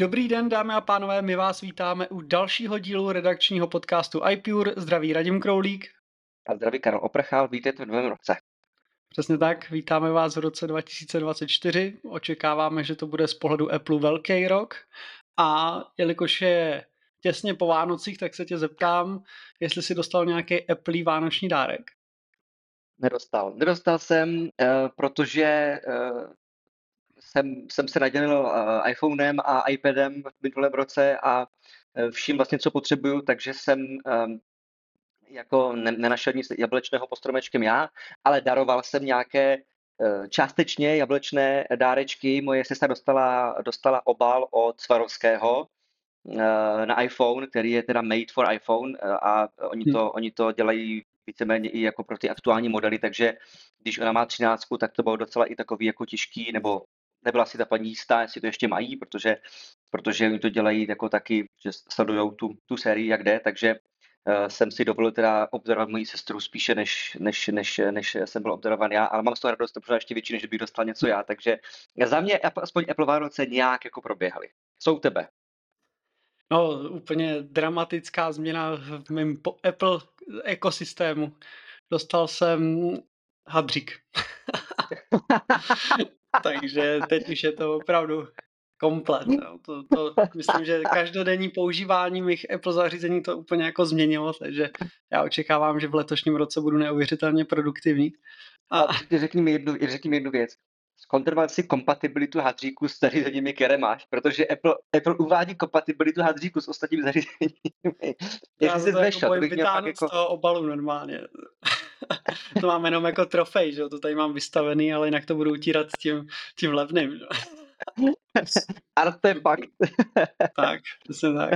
Dobrý den, dámy a pánové, my vás vítáme u dalšího dílu redakčního podcastu iPure. Zdraví Radim Kroulík. A zdraví Karol Oprchal, vítejte v novém roce. Přesně tak, vítáme vás v roce 2024. Očekáváme, že to bude z pohledu Apple velký rok. A jelikož je těsně po Vánocích, tak se tě zeptám, jestli si dostal nějaký Apple vánoční dárek. Nedostal. Nedostal jsem, uh, protože uh, jsem, jsem se nadělil uh, iPhonem a iPadem v minulém roce a uh, vším vlastně, co potřebuju, takže jsem um, jako ne, nenašel nic jablečného postromečkem já, ale daroval jsem nějaké uh, částečně jablečné dárečky. Moje sestra dostala, dostala obal od Svarovského uh, na iPhone, který je teda made for iPhone uh, a oni to, hmm. oni to dělají víceméně i jako pro ty aktuální modely, takže když ona má 13, tak to bylo docela i takový jako těžký, nebo nebyla si ta paní jistá, jestli to ještě mají, protože, protože oni to dělají jako taky, že sledují tu, tu sérii, jak jde, takže uh, jsem si dovolil teda obzorovat moji sestru spíše, než, než, než, než jsem byl obzorovan já, ale mám z toho radost možná ještě větší, než bych dostal něco já, takže za mě aspoň Apple Vánoce nějak jako proběhaly. Jsou tebe. No, úplně dramatická změna v mém Apple ekosystému. Dostal jsem hadřík. Takže teď už je to opravdu komplet. No. To, to, myslím, že každodenní používání mých Apple zařízení to úplně jako změnilo, takže já očekávám, že v letošním roce budu neuvěřitelně produktivní. A, a řekni, mi jednu, řekni mi jednu věc. Zkontroloval si kompatibilitu hadříku s zařízeními, které máš, protože Apple, Apple uvádí kompatibilitu hadříku s ostatními zařízeními. Já se to jako vytáhnu jako... z toho obalu normálně. to mám jenom jako trofej, že to tady mám vystavený, ale jinak to budu utírat tím, tím levným. Že? Artefakt. tak, přesně tak.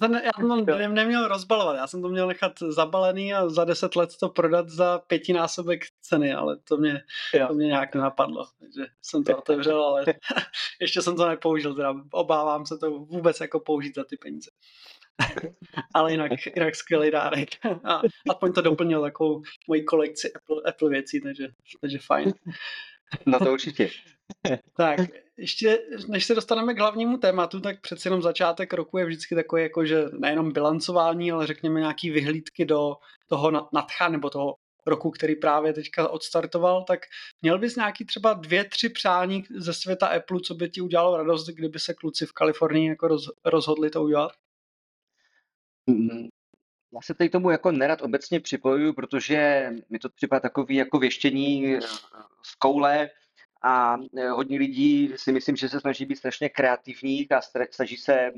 Ten, já jsem to neměl rozbalovat, já jsem to měl nechat zabalený a za deset let to prodat za pětinásobek ceny, ale to mě, to mě nějak nenapadlo, takže jsem to otevřel, ale ještě jsem to nepoužil, teda obávám se to vůbec jako použít za ty peníze. ale jinak, jinak skvělý dárek. A aspoň to doplnil takovou moji kolekci Apple, Apple věcí, takže, takže fajn. No to určitě. tak, ještě než se dostaneme k hlavnímu tématu, tak přeci jenom začátek roku je vždycky takový, jako že nejenom bilancování, ale řekněme nějaký vyhlídky do toho nadcha nebo toho roku, který právě teďka odstartoval, tak měl bys nějaký třeba dvě, tři přání ze světa Apple, co by ti udělalo radost, kdyby se kluci v Kalifornii jako roz, rozhodli to udělat? Já se tady tomu jako nerad obecně připojuju, protože mi to připadá takový jako věštění z koule a eh, hodně lidí si myslím, že se snaží být strašně kreativních a snaží se eh,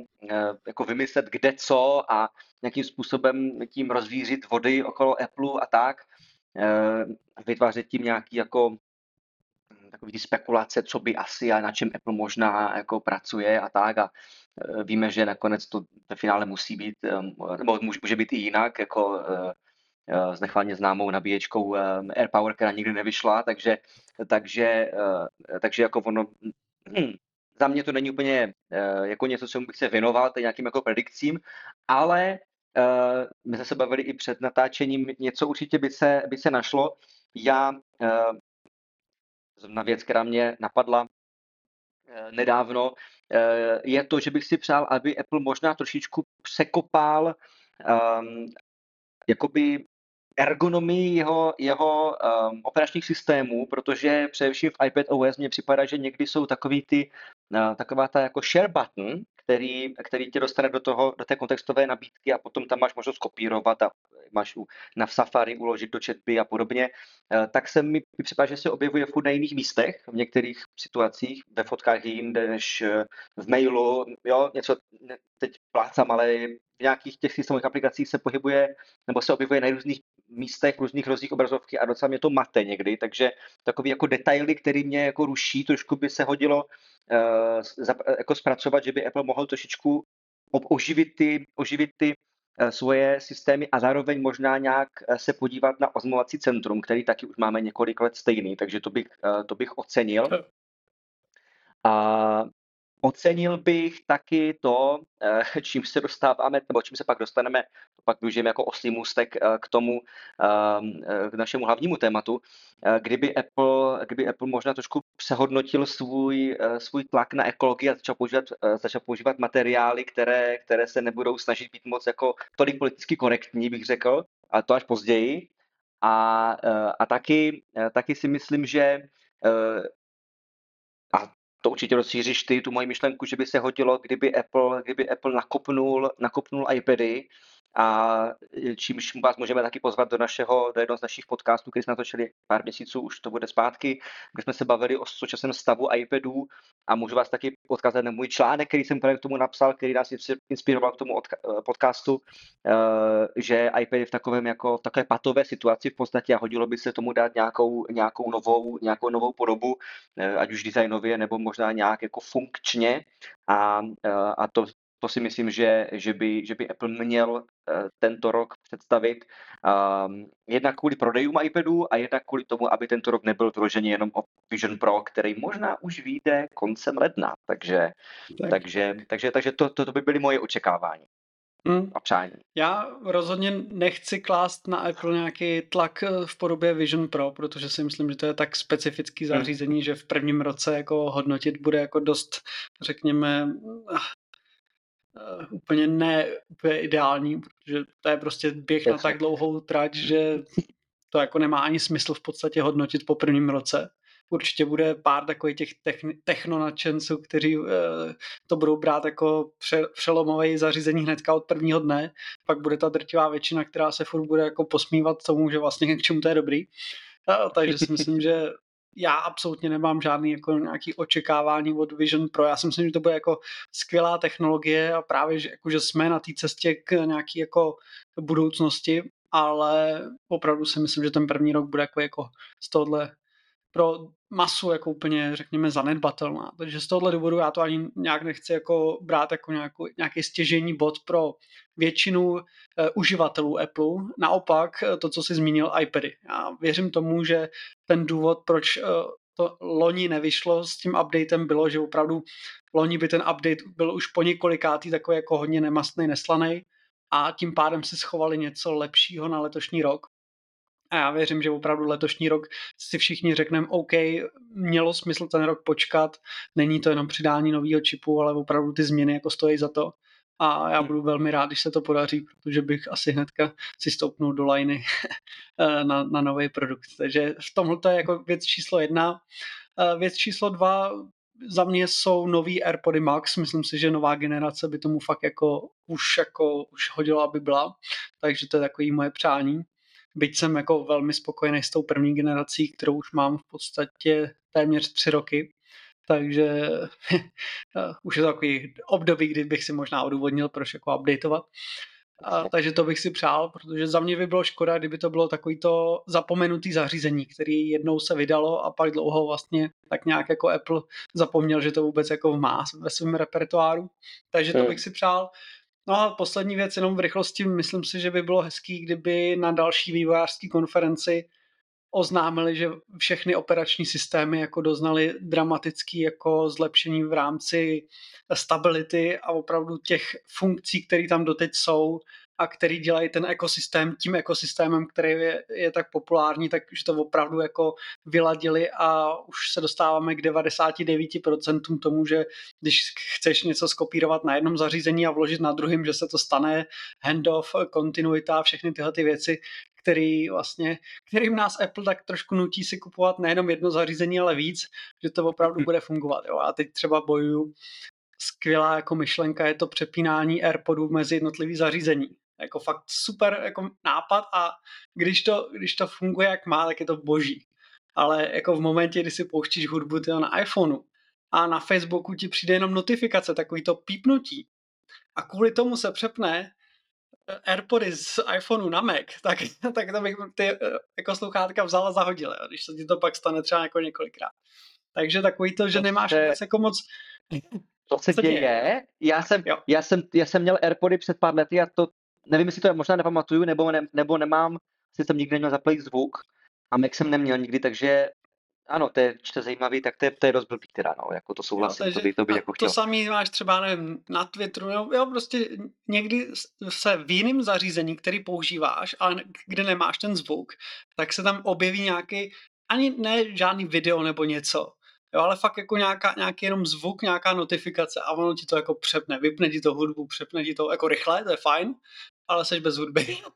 jako vymyslet kde co a nějakým způsobem tím rozvířit vody okolo Apple a tak. Vytvářet tím nějaký jako takový spekulace, co by asi a na čem Apple možná jako pracuje a tak a e, víme, že nakonec to ve finále musí být, e, nebo může být i jinak, jako e, s nechválně známou nabíječkou AirPower, která nikdy nevyšla, takže, takže, takže jako ono, za mě to není úplně jako něco, co bych se věnoval, nějakým jako predikcím, ale my jsme se bavili i před natáčením, něco určitě by se, by se našlo. Já zrovna věc, která mě napadla eh, nedávno, eh, je to, že bych si přál, aby Apple možná trošičku překopal um, jakoby ergonomii jeho, jeho um, operačních systémů, protože především v iPad OS mně připadá, že někdy jsou takový ty, uh, taková ta jako share button, který, který tě dostane do, toho, do té kontextové nabídky a potom tam máš možnost kopírovat a máš u, na Safari uložit do chatby a podobně, uh, tak se mi připadá, že se objevuje furt na jiných místech, v některých situacích, ve fotkách jinde než uh, v mailu, jo, něco, teď plácám, ale v nějakých těch systémových aplikacích se pohybuje nebo se objevuje na různých místech, různých rozích obrazovky a docela mě to mate někdy, takže takový jako detaily, který mě jako ruší, trošku by se hodilo uh, jako zpracovat, že by Apple mohl trošičku oživit ty, oživit ty Eh, svoje systémy a zároveň možná nějak eh, se podívat na oznamovací centrum, který taky už máme několik let stejný, takže to bych, eh, to bych ocenil. A Ocenil bych taky to, eh, čím se dostáváme, nebo čím se pak dostaneme, pak využijeme jako oslý můstek eh, k tomu, ehm, eh, k našemu hlavnímu tématu, kdyby Apple, kdyby Apple možná trošku přehodnotil svůj, svůj tlak na ekologii a začal používat, začal používat materiály, které, které se nebudou snažit být moc jako tolik politicky korektní, bych řekl, a to až později. A, a taky, taky si myslím, že to určitě rozšíříš ty, tu moji myšlenku, že by se hodilo, kdyby Apple, kdyby Apple nakopnul, nakopnul iPady a čímž vás můžeme taky pozvat do našeho, do jednoho z našich podcastů, který jsme natočili pár měsíců, už to bude zpátky, kde jsme se bavili o současném stavu iPadů a můžu vás taky odkázat na můj článek, který jsem právě k tomu napsal, který nás inspiroval k tomu podcastu, eh, že iPad je v takovém jako v takové patové situaci v podstatě a hodilo by se tomu dát nějakou, nějakou, novou, nějakou novou podobu, ať už designově nebo možná nějak jako funkčně. A, a to to si myslím, že, že, by, že by Apple měl uh, tento rok představit. Um, jednak kvůli prodejům iPadů a jednak kvůli tomu, aby tento rok nebyl vyložený jenom o Vision Pro, který možná už vyjde koncem ledna. Takže, tak. takže, takže, takže to, to, to by byly moje očekávání. Hmm. A přání. Já rozhodně nechci klást na Apple nějaký tlak eh, v podobě Vision Pro, protože si myslím, že to je tak specifický hmm. zařízení, hmm. že v prvním roce jako hodnotit bude jako dost, řekněme, uh, úplně ne úplně ideální, protože to je prostě běh na tak dlouhou trať, že to jako nemá ani smysl v podstatě hodnotit po prvním roce. Určitě bude pár takových těch technonačenců, kteří uh, to budou brát jako pře, přelomové zařízení hnedka od prvního dne. Pak bude ta drtivá většina, která se furt bude jako posmívat tomu, že vlastně k čemu to je dobrý. Uh, takže si myslím, že já absolutně nemám žádný jako nějaký očekávání od Vision Pro. Já si myslím, že to bude jako skvělá technologie a právě, že, jako, že jsme na té cestě k nějaký jako budoucnosti, ale opravdu si myslím, že ten první rok bude jako, jako z tohohle pro masu jako úplně, řekněme, zanedbatelná. Takže z tohohle důvodu já to ani nějak nechci jako brát jako nějakou, nějaký stěžení bod pro většinu uh, uživatelů Apple. Naopak to, co si zmínil, iPady. Já věřím tomu, že ten důvod, proč uh, to loni nevyšlo s tím updatem, bylo, že opravdu loni by ten update byl už po několikátý takový jako hodně nemastný, neslaný a tím pádem si schovali něco lepšího na letošní rok. A já věřím, že opravdu letošní rok si všichni řekneme, OK, mělo smysl ten rok počkat, není to jenom přidání nového čipu, ale opravdu ty změny jako stojí za to. A já hmm. budu velmi rád, když se to podaří, protože bych asi hnedka si stoupnul do liney na, na nový produkt. Takže v tomhle to je jako věc číslo jedna. Věc číslo dva, za mě jsou nový AirPody Max, myslím si, že nová generace by tomu fakt jako už, jako už hodila, aby byla, takže to je takový moje přání byť jsem jako velmi spokojený s tou první generací, kterou už mám v podstatě téměř tři roky, takže už je to takový období, kdy bych si možná odůvodnil, proč jako updateovat. A, takže to bych si přál, protože za mě by bylo škoda, kdyby to bylo takový to zapomenutý zařízení, který jednou se vydalo a pak dlouho vlastně tak nějak jako Apple zapomněl, že to vůbec jako má ve svém repertoáru. Takže to hmm. bych si přál. No a poslední věc, jenom v rychlosti, myslím si, že by bylo hezký, kdyby na další vývojářské konferenci oznámili, že všechny operační systémy jako doznali dramatický jako zlepšení v rámci stability a opravdu těch funkcí, které tam doteď jsou, a který dělají ten ekosystém tím ekosystémem, který je, je tak populární, takže to opravdu jako vyladili a už se dostáváme k 99% tomu, že když chceš něco skopírovat na jednom zařízení a vložit na druhém, že se to stane, handoff, kontinuita, všechny tyhle ty věci, který vlastně, kterým nás Apple tak trošku nutí si kupovat nejenom jedno zařízení, ale víc, že to opravdu hm. bude fungovat. Jo. A teď třeba bojuju skvělá jako myšlenka je to přepínání AirPodů mezi jednotlivý zařízení. Jako fakt super jako nápad a když to, když to funguje jak má, tak je to boží. Ale jako v momentě, kdy si pouštíš hudbu tyjo, na iPhoneu a na Facebooku ti přijde jenom notifikace, takový to pípnutí a kvůli tomu se přepne Airpody z iPhoneu na Mac, tak, tak to bych ty eh, jako sluchátka vzala zahodila, když se ti to pak stane třeba jako několikrát. Takže takový to, že to nemáš se, jako moc... To se děje. děje. Já, jsem, já, jsem, já jsem měl Airpody před pár lety a to, nevím, jestli to je, možná nepamatuju, nebo, ne, nebo nemám, si jsem nikdy neměl zaplejit zvuk a Mac jsem neměl nikdy, takže ano, to je, to je zajímavý, tak to je, to je dost blbý teda, no, jako to souhlasím, jo, to by, to by jako chtěl. To samý máš třeba, nevím, na Twitteru, jo, jo, prostě někdy se v jiném zařízení, který používáš, ale kde nemáš ten zvuk, tak se tam objeví nějaký, ani ne žádný video nebo něco, jo, ale fakt jako nějaká, nějaký jenom zvuk, nějaká notifikace a ono ti to jako přepne, vypne ti to hudbu, přepne ti to jako rychle, to je fajn, ale jsi bez hudby.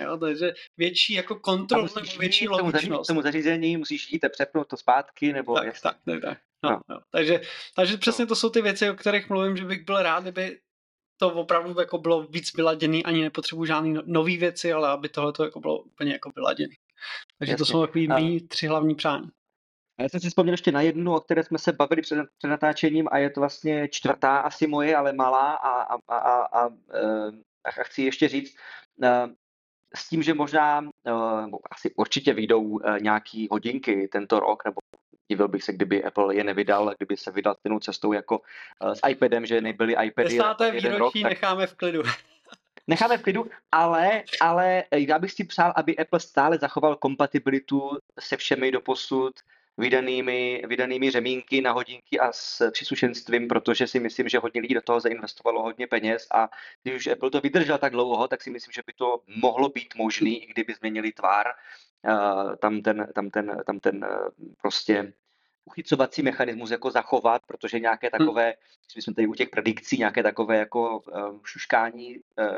Jo, takže větší jako kontrol nebo větší tomu logičnost. Tomu zařízení musíš jít a přepnout to zpátky, nebo... Tak, jasný. tak, tak, tak. No, no. No. Takže, takže přesně no. to jsou ty věci, o kterých mluvím, že bych byl rád, kdyby to opravdu jako bylo víc vyladěný, ani nepotřebuji žádný no, nový věci, ale aby tohle to jako bylo úplně jako vyladěný. Takže Jasně. to jsou takový mý tři hlavní přání. A já jsem si vzpomněl ještě na jednu, o které jsme se bavili před, před natáčením a je to vlastně čtvrtá asi moje, ale malá a, a, a, a, a, eh, a chci ještě říct, eh, s tím, že možná, uh, asi určitě vyjdou nějaký hodinky tento rok, nebo divil bych se, kdyby Apple je nevydal, kdyby se vydal stejnou cestou jako s iPadem, že nebyly iPady. Desáté výročí rok, tak... necháme v klidu. necháme v klidu, ale, ale já bych si přál, aby Apple stále zachoval kompatibilitu se všemi doposud vydanými, vydanými řemínky na hodinky a s příslušenstvím, protože si myslím, že hodně lidí do toho zainvestovalo hodně peněz a když už Apple to vydržel tak dlouho, tak si myslím, že by to mohlo být možný, i kdyby změnili tvár. Uh, tam ten, tam ten, tam ten uh, prostě uchycovací mechanismus jako zachovat, protože nějaké hm. takové, hmm. jsme tady u těch predikcí, nějaké takové jako uh, šuškání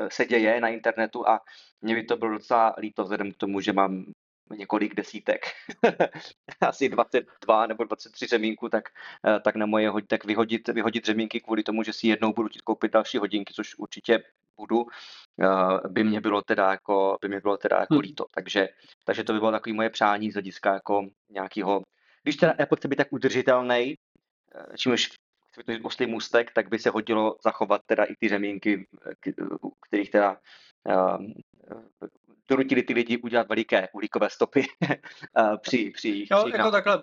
se děje na internetu a mě by to bylo docela líto vzhledem k tomu, že mám několik desítek, asi 22 nebo 23 řemínků, tak, eh, tak na moje tak vyhodit, vyhodit řemínky kvůli tomu, že si jednou budu chtít koupit další hodinky, což určitě budu, eh, by mě bylo teda jako, by mě bylo teda jako hmm. líto. Takže, takže to by bylo takové moje přání z hlediska jako nějakého, když teda Apple chce být tak udržitelný, eh, čím už chce být oslý můstek, tak by se hodilo zachovat teda i ty řemínky, kterých teda donutili ty lidi udělat veliké uhlíkové stopy při, při, jo, při jako takhle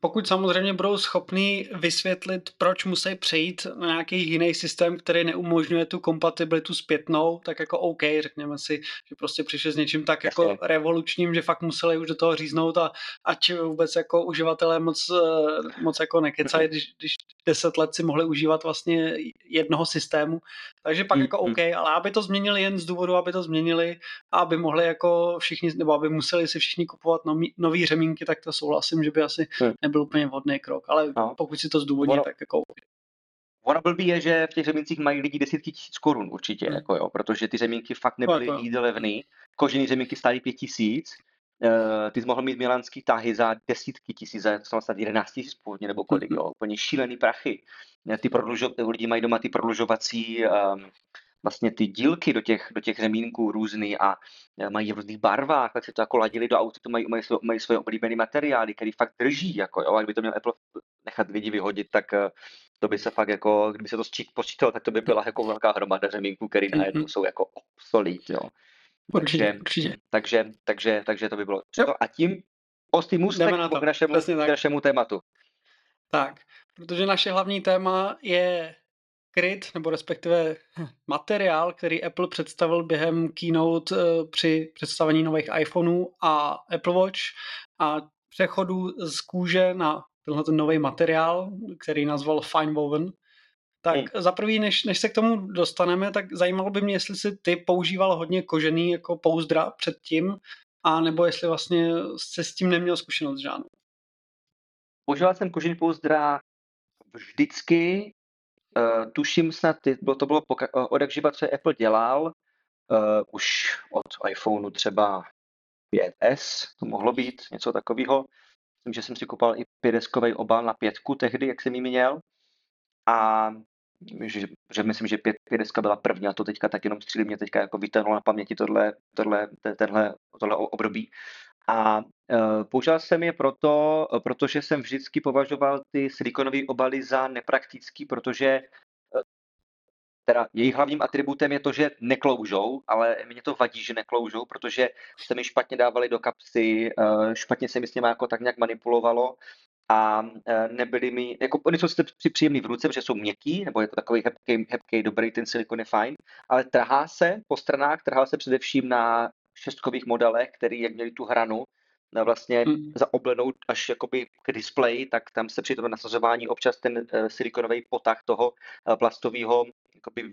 pokud samozřejmě budou schopní vysvětlit, proč musí přejít na nějaký jiný systém, který neumožňuje tu kompatibilitu zpětnou, tak jako OK, řekněme si, že prostě přišli s něčím tak jako revolučním, že fakt museli už do toho říznout a ať vůbec jako uživatelé moc, eh, moc jako nekecají, když, když deset let si mohli užívat vlastně jednoho systému. Takže pak mm, jako OK, ale aby to změnili jen z důvodu, aby to změnili a aby mohli jako všichni, nebo aby museli si všichni kupovat nový, nový řemínky, tak to souhlasím, že by asi mm nebyl úplně vhodný krok, ale no. pokud si to zdůvodní, ono, tak jako... Ono blbý je, že v těch řemíncích mají lidi desítky tisíc korun určitě, hmm. jako jo, protože ty řemínky fakt nebyly no, jako. levný. Kožený řemínky stály pět tisíc, ty jsi mohl mít milánský tahy za desítky tisíc, za snad 11 tisíc původně, nebo kolik, mm-hmm. jo, úplně šílený prachy. Ty prodlužo, lidi mají doma ty prodlužovací um, vlastně ty dílky do těch, do těch řemínků různý a e, mají v různých barvách, tak se to jako ladili do auta, to mají, mají, svoje, mají svoje oblíbené materiály, který fakt drží, jako jo, a kdyby to měl Apple nechat lidi vyhodit, tak to by se fakt jako, kdyby se to počítalo, tak to by byla jako velká hromada řemínků, který najednou mm-hmm. jsou jako obsolít, jo. Určitě, takže, určitě. Takže, takže, takže to by bylo. Jo. A tím ostý můstek k našemu, k našemu tématu. Tak, protože naše hlavní téma je kryt, nebo respektive materiál, který Apple představil během keynote eh, při představení nových iPhoneů a Apple Watch a přechodu z kůže na tenhle ten nový materiál, který nazval Fine Woven. Tak hmm. za prvý, než, než se k tomu dostaneme, tak zajímalo by mě, jestli si ty používal hodně kožený jako pouzdra předtím, a nebo jestli vlastně se s tím neměl zkušenost žádnou. Používal jsem kožený pouzdra vždycky, Uh, tuším snad, bylo, to bylo eh, od jak živa, co Apple dělal, uh, už od iPhoneu třeba 5S, to mohlo být něco takového. Myslím, že jsem si koupal i pědeskový obal na pětku tehdy, jak jsem ji měl. A že, že myslím, že pět, pědeska byla první a to teďka tak jenom střílí mě teďka jako vytáhnulo na paměti tohle, tohle, tenhle, tohle období. A uh, používal jsem je proto, protože jsem vždycky považoval ty silikonové obaly za nepraktický, protože teda jejich hlavním atributem je to, že nekloužou, ale mě to vadí, že nekloužou, protože se mi špatně dávali do kapsy, uh, špatně se mi s nimi jako tak nějak manipulovalo a uh, nebyly mi, jako oni jsou si příjemný v ruce, protože jsou měkký, nebo je to takový hebký, hebký dobrý, ten silikon je fajn, ale trhá se po stranách, trhá se především na šestkových modelech, který jak měli tu hranu, na vlastně mm. zaoblenou až jakoby k displeji, tak tam se při tom nasazování občas ten uh, silikonový potah toho uh, plastového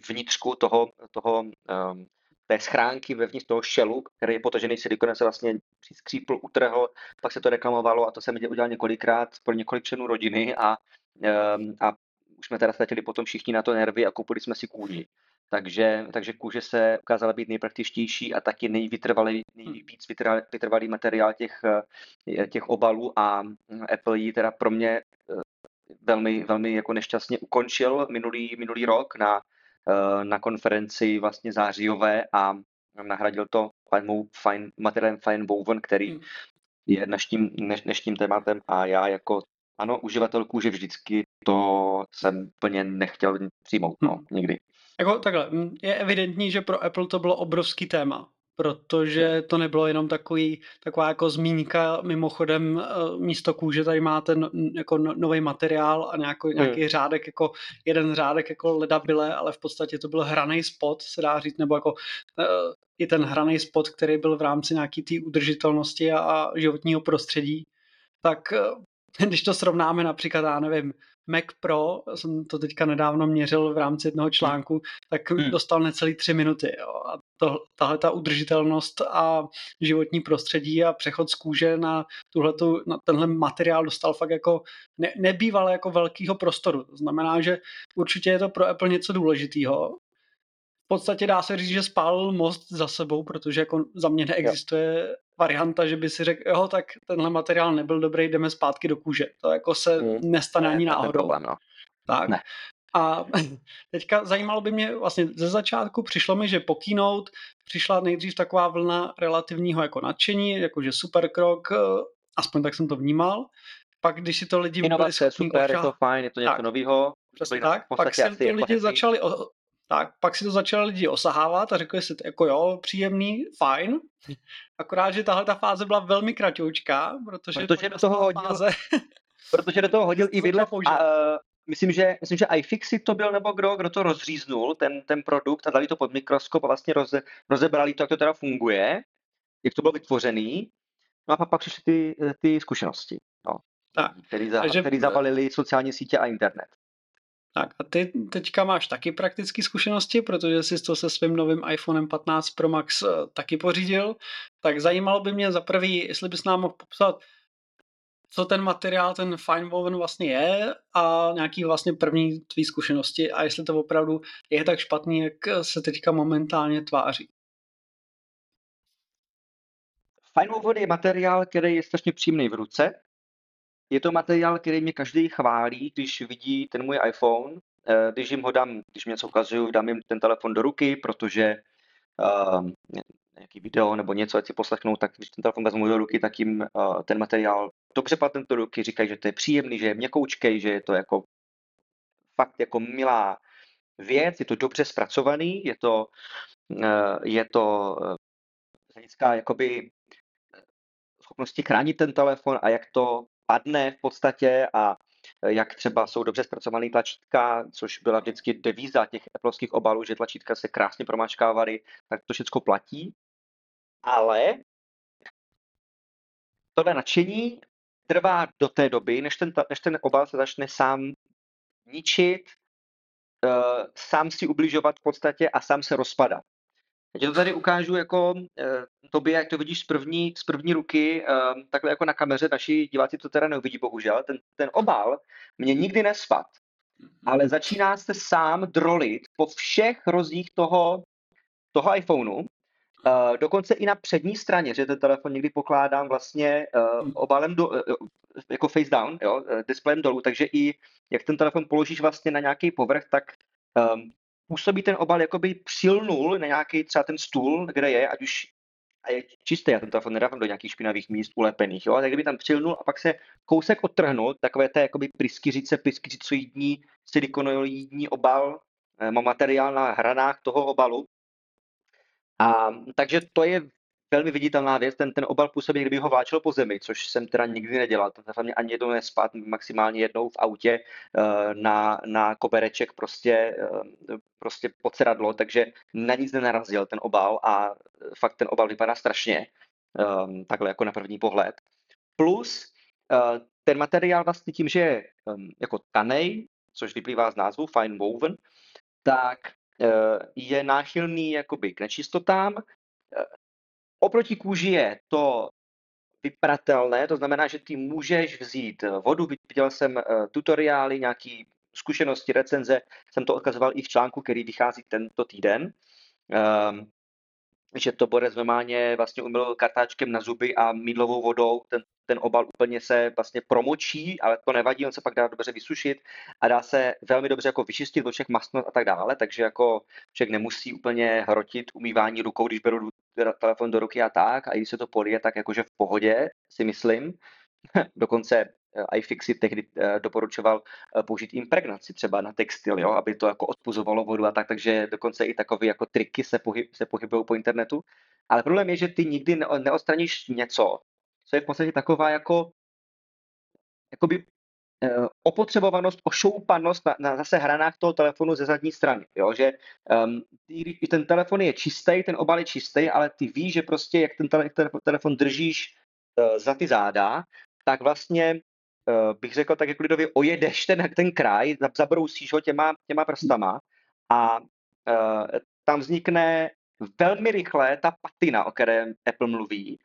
vnitřku toho, toho um, té schránky vevnitř toho šelu, který je potažený silikonem, se vlastně skřípl, utrhl, pak se to reklamovalo a to jsem udělal několikrát pro několik členů rodiny a, um, a už jsme teda ztratili potom všichni na to nervy a koupili jsme si kůži. Takže, takže kůže se ukázala být nejpraktičtější a taky nejvytrvalý, nejvíc vytrvalý, materiál těch, eh, těch obalů a Apple ji teda pro mě eh, velmi, velmi jako nešťastně ukončil minulý, minulý rok na, na konferenci vlastně zářijové a nahradil to fine, fine, materiálem Fine Woven, který hmm. je dnešním, dneš, dnešním tématem a já jako ano, uživatel kůže vždycky to jsem plně nechtěl přijmout, no, hmm. nikdy. Jako takhle, je evidentní, že pro Apple to bylo obrovský téma, protože to nebylo jenom takový, taková jako zmínka, mimochodem eh, místo kůže tady máte no, jako no, nový materiál a nějaký, nějaký hmm. řádek, jako jeden řádek jako ledabile, ale v podstatě to byl hraný spot, se dá říct, nebo jako uh, i ten hraný spot, který byl v rámci nějaký té udržitelnosti a, a životního prostředí, tak uh, když to srovnáme například, já nevím, Mac Pro, jsem to teďka nedávno měřil v rámci jednoho článku, tak hmm. dostal necelý tři minuty. Jo. A to, tahle ta udržitelnost a životní prostředí a přechod z kůže na, tuhletu, na tenhle materiál dostal fakt jako ne, nebývalé jako velkýho prostoru. To znamená, že určitě je to pro Apple něco důležitého. V podstatě dá se říct, že spálil most za sebou, protože jako za mě neexistuje. Varianta, že by si řekl, jo, tak tenhle materiál nebyl dobrý, jdeme zpátky do kůže. To jako se hmm. nestane ne, ani náhodou. Problém, no. Tak. Ne. A teďka zajímalo by mě, vlastně ze začátku přišlo mi, že po keynote přišla nejdřív taková vlna relativního jako nadšení, jakože super krok, eh, aspoň tak jsem to vnímal. Pak, když si to lidi Inovace, super, je to fajn, je to něco nového. Přesně tak, pak to lidi jako začali tak pak si to začali lidi osahávat a řekli si, jako jo, příjemný, fajn. Akorát, že tahle ta fáze byla velmi kratoučká, protože, protože do toho hodil, fáze... protože do toho hodil i vidle, a, uh, myslím, že, myslím, že iFixit to byl, nebo kdo, kdo to rozříznul, ten, ten produkt a dali to pod mikroskop a vlastně roze, rozebrali to, jak to teda funguje, jak to bylo vytvořený. No a pak přišly ty, ty zkušenosti, no, tak, který, za, takže, který zavalili sociální sítě a internet. Tak a ty teďka máš taky praktické zkušenosti, protože jsi to se svým novým iPhonem 15 Pro Max eh, taky pořídil. Tak zajímalo by mě za prvý, jestli bys nám mohl popsat, co ten materiál, ten fine woven vlastně je a nějaký vlastně první tvý zkušenosti a jestli to opravdu je tak špatný, jak se teďka momentálně tváří. Fine woven je materiál, který je strašně příjemný v ruce, je to materiál, který mě každý chválí, když vidí ten můj iPhone, eh, když jim ho dám, když mě něco ukazuju, dám jim ten telefon do ruky, protože uh, nějaký video nebo něco, ať si poslechnou, tak když ten telefon vezmu do ruky, tak jim uh, ten materiál dobře padne do ruky, říkají, že to je příjemný, že je měkoučkej, že je to jako fakt jako milá věc, je to dobře zpracovaný, je to, uh, je to uh, hlediska jakoby schopnosti chránit ten telefon a jak to padne v podstatě a e, jak třeba jsou dobře zpracované tlačítka, což byla vždycky devíza těch Appleovských obalů, že tlačítka se krásně promačkávaly, tak to všechno platí. Ale tohle nadšení trvá do té doby, než ten, než ten obal se začne sám ničit, uh, sám si ubližovat v podstatě a sám se rozpadat. Já ti to tady ukážu jako uh, tobě, jak to vidíš z první, z první ruky, uh, takhle jako na kameře, naši diváci to teda neuvidí, bohužel. Ten, ten obal mě nikdy nespad, mhm. ale začíná se sám drolit po všech rozích toho, toho iPhoneu, Uh, dokonce i na přední straně, že ten telefon někdy pokládám vlastně uh, obalem do, uh, jako face down, jo, displejem dolů, takže i jak ten telefon položíš vlastně na nějaký povrch, tak um, působí ten obal, jako by přilnul na nějaký třeba ten stůl, kde je, ať už a je čistý, já ten telefon nedávám do nějakých špinavých míst ulepených, jo, tak kdyby tam přilnul a pak se kousek odtrhnul, takové té jakoby pryskyřice, pryskyřicoidní, silikonoidní obal mám materiál na hranách toho obalu. A takže to je velmi viditelná věc, ten, ten obal působí, kdyby ho vláčelo po zemi, což jsem teda nikdy nedělal. To mě ani jednou nespad, maximálně jednou v autě uh, na, na kobereček prostě, uh, prostě pod sedadlo, takže na nic nenarazil ten obal a fakt ten obal vypadá strašně, um, takhle jako na první pohled. Plus uh, ten materiál vlastně tím, že je um, jako tanej, což vyplývá z názvu fine woven, tak je náchylný jakoby k nečistotám, Oproti kůži je to vypratelné, to znamená, že ty můžeš vzít eh, vodu, viděl jsem eh, tutoriály, nějaký zkušenosti, recenze, jsem to odkazoval i v článku, který vychází tento týden. Um, že to Borec normálně vlastně umyl kartáčkem na zuby a mídlovou vodou. Ten, ten obal úplně se vlastně promočí, ale to nevadí, on se pak dá dobře vysušit a dá se velmi dobře jako vyčistit od všech masnot a tak dále, takže jako člověk nemusí úplně hrotit umývání rukou, když beru telefon do ruky a tak a když se to polije, tak jakože v pohodě, si myslím. Dokonce Eh, iFixit tehdy eh, doporučoval eh, použít impregnaci třeba na textil, jo, aby to jako odpuzovalo vodu a tak, takže dokonce i takové jako triky se, pohyb, se pohybují po internetu. Ale problém je, že ty nikdy neodstraníš něco, co je v podstatě taková jako jakoby opotřebovanost, ošoupanost na, na zase hranách toho telefonu ze zadní strany. Jo? Že um, ty, ten telefon je čistý, ten obal je čistý, ale ty víš, že prostě jak ten telefon držíš uh, za ty záda, tak vlastně uh, bych řekl tak jako lidově, ojedeš ten, ten kraj, zabrousíš ho těma, těma prstama a uh, tam vznikne velmi rychle ta patina, o které Apple mluví,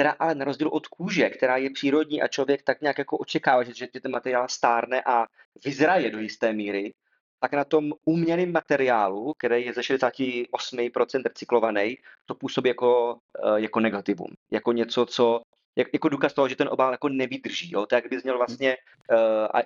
která ale na rozdíl od kůže, která je přírodní a člověk tak nějak jako očekává, že, že ten materiál stárne a vyzraje do jisté míry, tak na tom umělém materiálu, který je ze 68% recyklovaný, to působí jako, jako negativum. Jako něco, co jak, jako důkaz toho, že ten obal jako nevydrží. Jo? To jak by zněl vlastně, uh, a,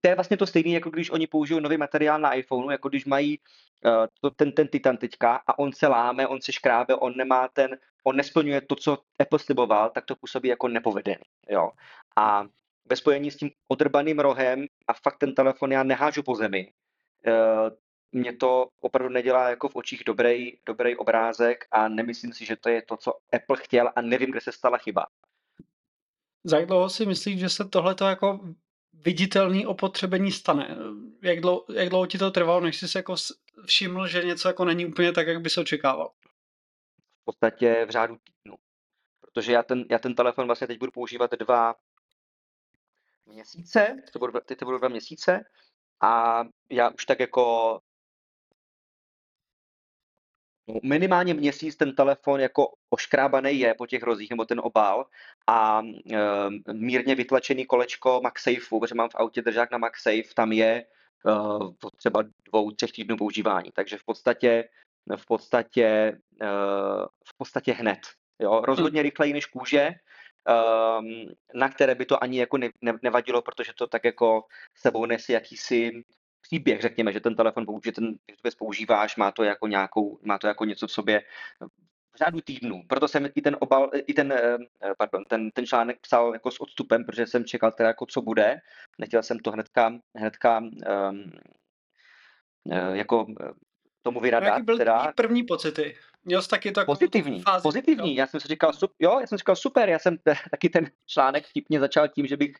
to je vlastně to stejné, jako když oni použijou nový materiál na iPhoneu, jako když mají uh, to, ten, ten Titan teďka a on se láme, on se škrábe, on nemá ten, on nesplňuje to, co Apple sliboval, tak to působí jako nepovedený. Jo? A ve spojení s tím odrbaným rohem a fakt ten telefon já nehážu po zemi, uh, mě to opravdu nedělá jako v očích dobrý, dobrý obrázek a nemyslím si, že to je to, co Apple chtěl a nevím, kde se stala chyba. Za dlouho si myslíš, že se tohleto jako viditelný opotřebení stane? Jak dlouho, jak dlouho ti to trvalo, než jsi se jako všiml, že něco jako není úplně tak, jak bys očekával? V podstatě v řádu týdnu. Protože já ten, já ten telefon vlastně teď budu používat dva měsíce, to budou, teď to budou dva měsíce a já už tak jako minimálně měsíc ten telefon jako oškrábaný je po těch rozích, nebo ten obal a e, mírně vytlačený kolečko MagSafeu, protože mám v autě držák na MagSafe, tam je e, třeba dvou, třech týdnů používání. Takže v podstatě, v podstatě, e, v podstatě hned. Jo? Rozhodně rychleji než kůže, e, na které by to ani jako ne, ne, nevadilo, protože to tak jako sebou nese jakýsi příběh, řekněme, že ten telefon, že ten když používáš, má to jako nějakou, má to jako něco v sobě v řádu týdnů. Proto jsem i ten obal, i ten, eh, pardon, ten, ten článek psal jako s odstupem, protože jsem čekal teda jako co bude. Nechtěl jsem to hnedka, hnedka um, jako eh, tomu vyradat. Jaký byly teda. první pocity? Měl jsi taky to pozitivní, fázi, pozitivní. Já jsem si říkal, super, jo, já jsem říkal super, já jsem taky ten článek vtipně začal tím, že bych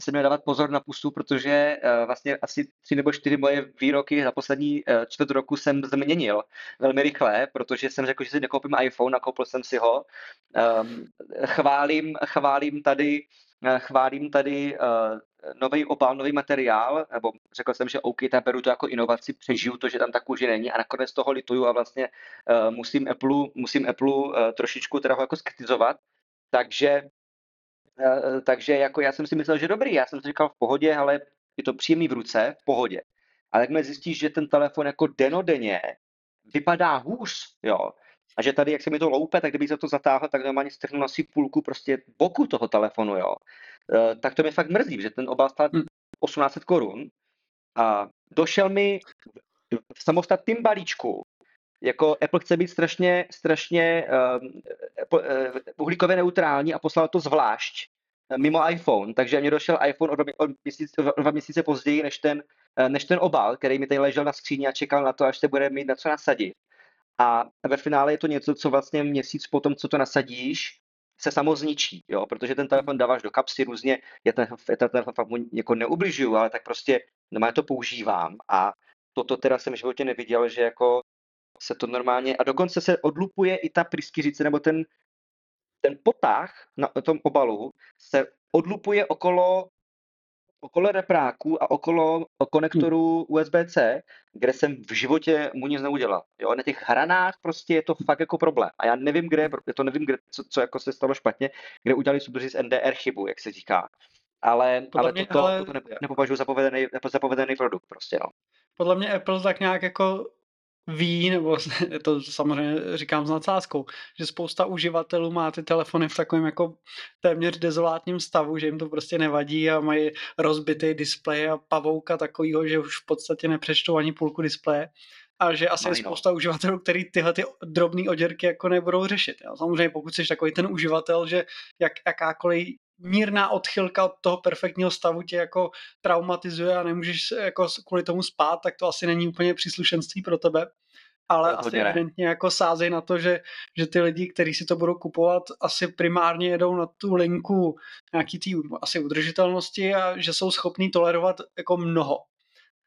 se měl dávat pozor na pusu, protože uh, vlastně asi tři nebo čtyři moje výroky za poslední uh, čtvrt roku jsem změnil velmi rychle, protože jsem řekl, že si nekoupím iPhone, nakoupil jsem si ho. Um, chválím, chválím tady chválím tady eh, nový obal, nový materiál, nebo řekl jsem, že OK, tak beru to jako inovaci, přežiju to, že tam ta kůže není a nakonec toho lituju a vlastně uh, musím Apple, musím Apple uh, trošičku teda ho jako skritizovat. Takže, uh, takže jako já jsem si myslel, že dobrý, já jsem si říkal v pohodě, ale je to příjemný v ruce, v pohodě. Ale jakmile zjistíš, že ten telefon jako denodenně vypadá hůř, jo, a že tady, jak se mi to loupe, tak kdybych za to zatáhl, tak normálně strhnu asi půlku prostě boku toho telefonu, jo. E, tak to mě fakt mrzí, že ten obal stál 1800 hm. korun a došel mi v samostatném balíčku, jako Apple chce být strašně, strašně uh, uh, uhlíkově neutrální a poslal to zvlášť mimo iPhone, takže mě došel iPhone o dva, o měsíc, o dva měsíce později než ten, než ten obal, který mi tady ležel na skříni a čekal na to, až se bude mít na co nasadit. A ve finále je to něco, co vlastně měsíc potom, co to nasadíš, se samo zničí, jo, protože ten telefon dáváš do kapsy různě, já ten, já ten telefon fakt jako neubližuju, ale tak prostě normálně to používám. A toto teda jsem v životě neviděl, že jako se to normálně, a dokonce se odlupuje i ta pryskyřice, nebo ten, ten potah na tom obalu se odlupuje okolo okolo repráku a okolo konektoru USB-C, kde jsem v životě mu nic neudělal. Jo, na těch hranách prostě je to fakt jako problém. A já nevím, kde, já to nevím, kde, co, co jako se stalo špatně, kde udělali subdruží z NDR chybu, jak se říká. Ale, ale mě, toto, ale... toto ne, nepovažuji za povedený, za povedený produkt prostě, no. Podle mě Apple tak nějak jako ví, nebo to samozřejmě říkám s nadsázkou, že spousta uživatelů má ty telefony v takovém jako téměř dezolátním stavu, že jim to prostě nevadí a mají rozbitý displej a pavouka takovýho, že už v podstatě nepřečtou ani půlku displeje a že asi je spousta uživatelů, který tyhle ty drobné oděrky jako nebudou řešit. Jo. Samozřejmě pokud jsi takový ten uživatel, že jak, jakákoliv mírná odchylka od toho perfektního stavu tě jako traumatizuje a nemůžeš jako kvůli tomu spát, tak to asi není úplně příslušenství pro tebe. Ale to asi evidentně jako sázej na to, že, že ty lidi, kteří si to budou kupovat, asi primárně jedou na tu linku nějaký tý asi udržitelnosti a že jsou schopní tolerovat jako mnoho.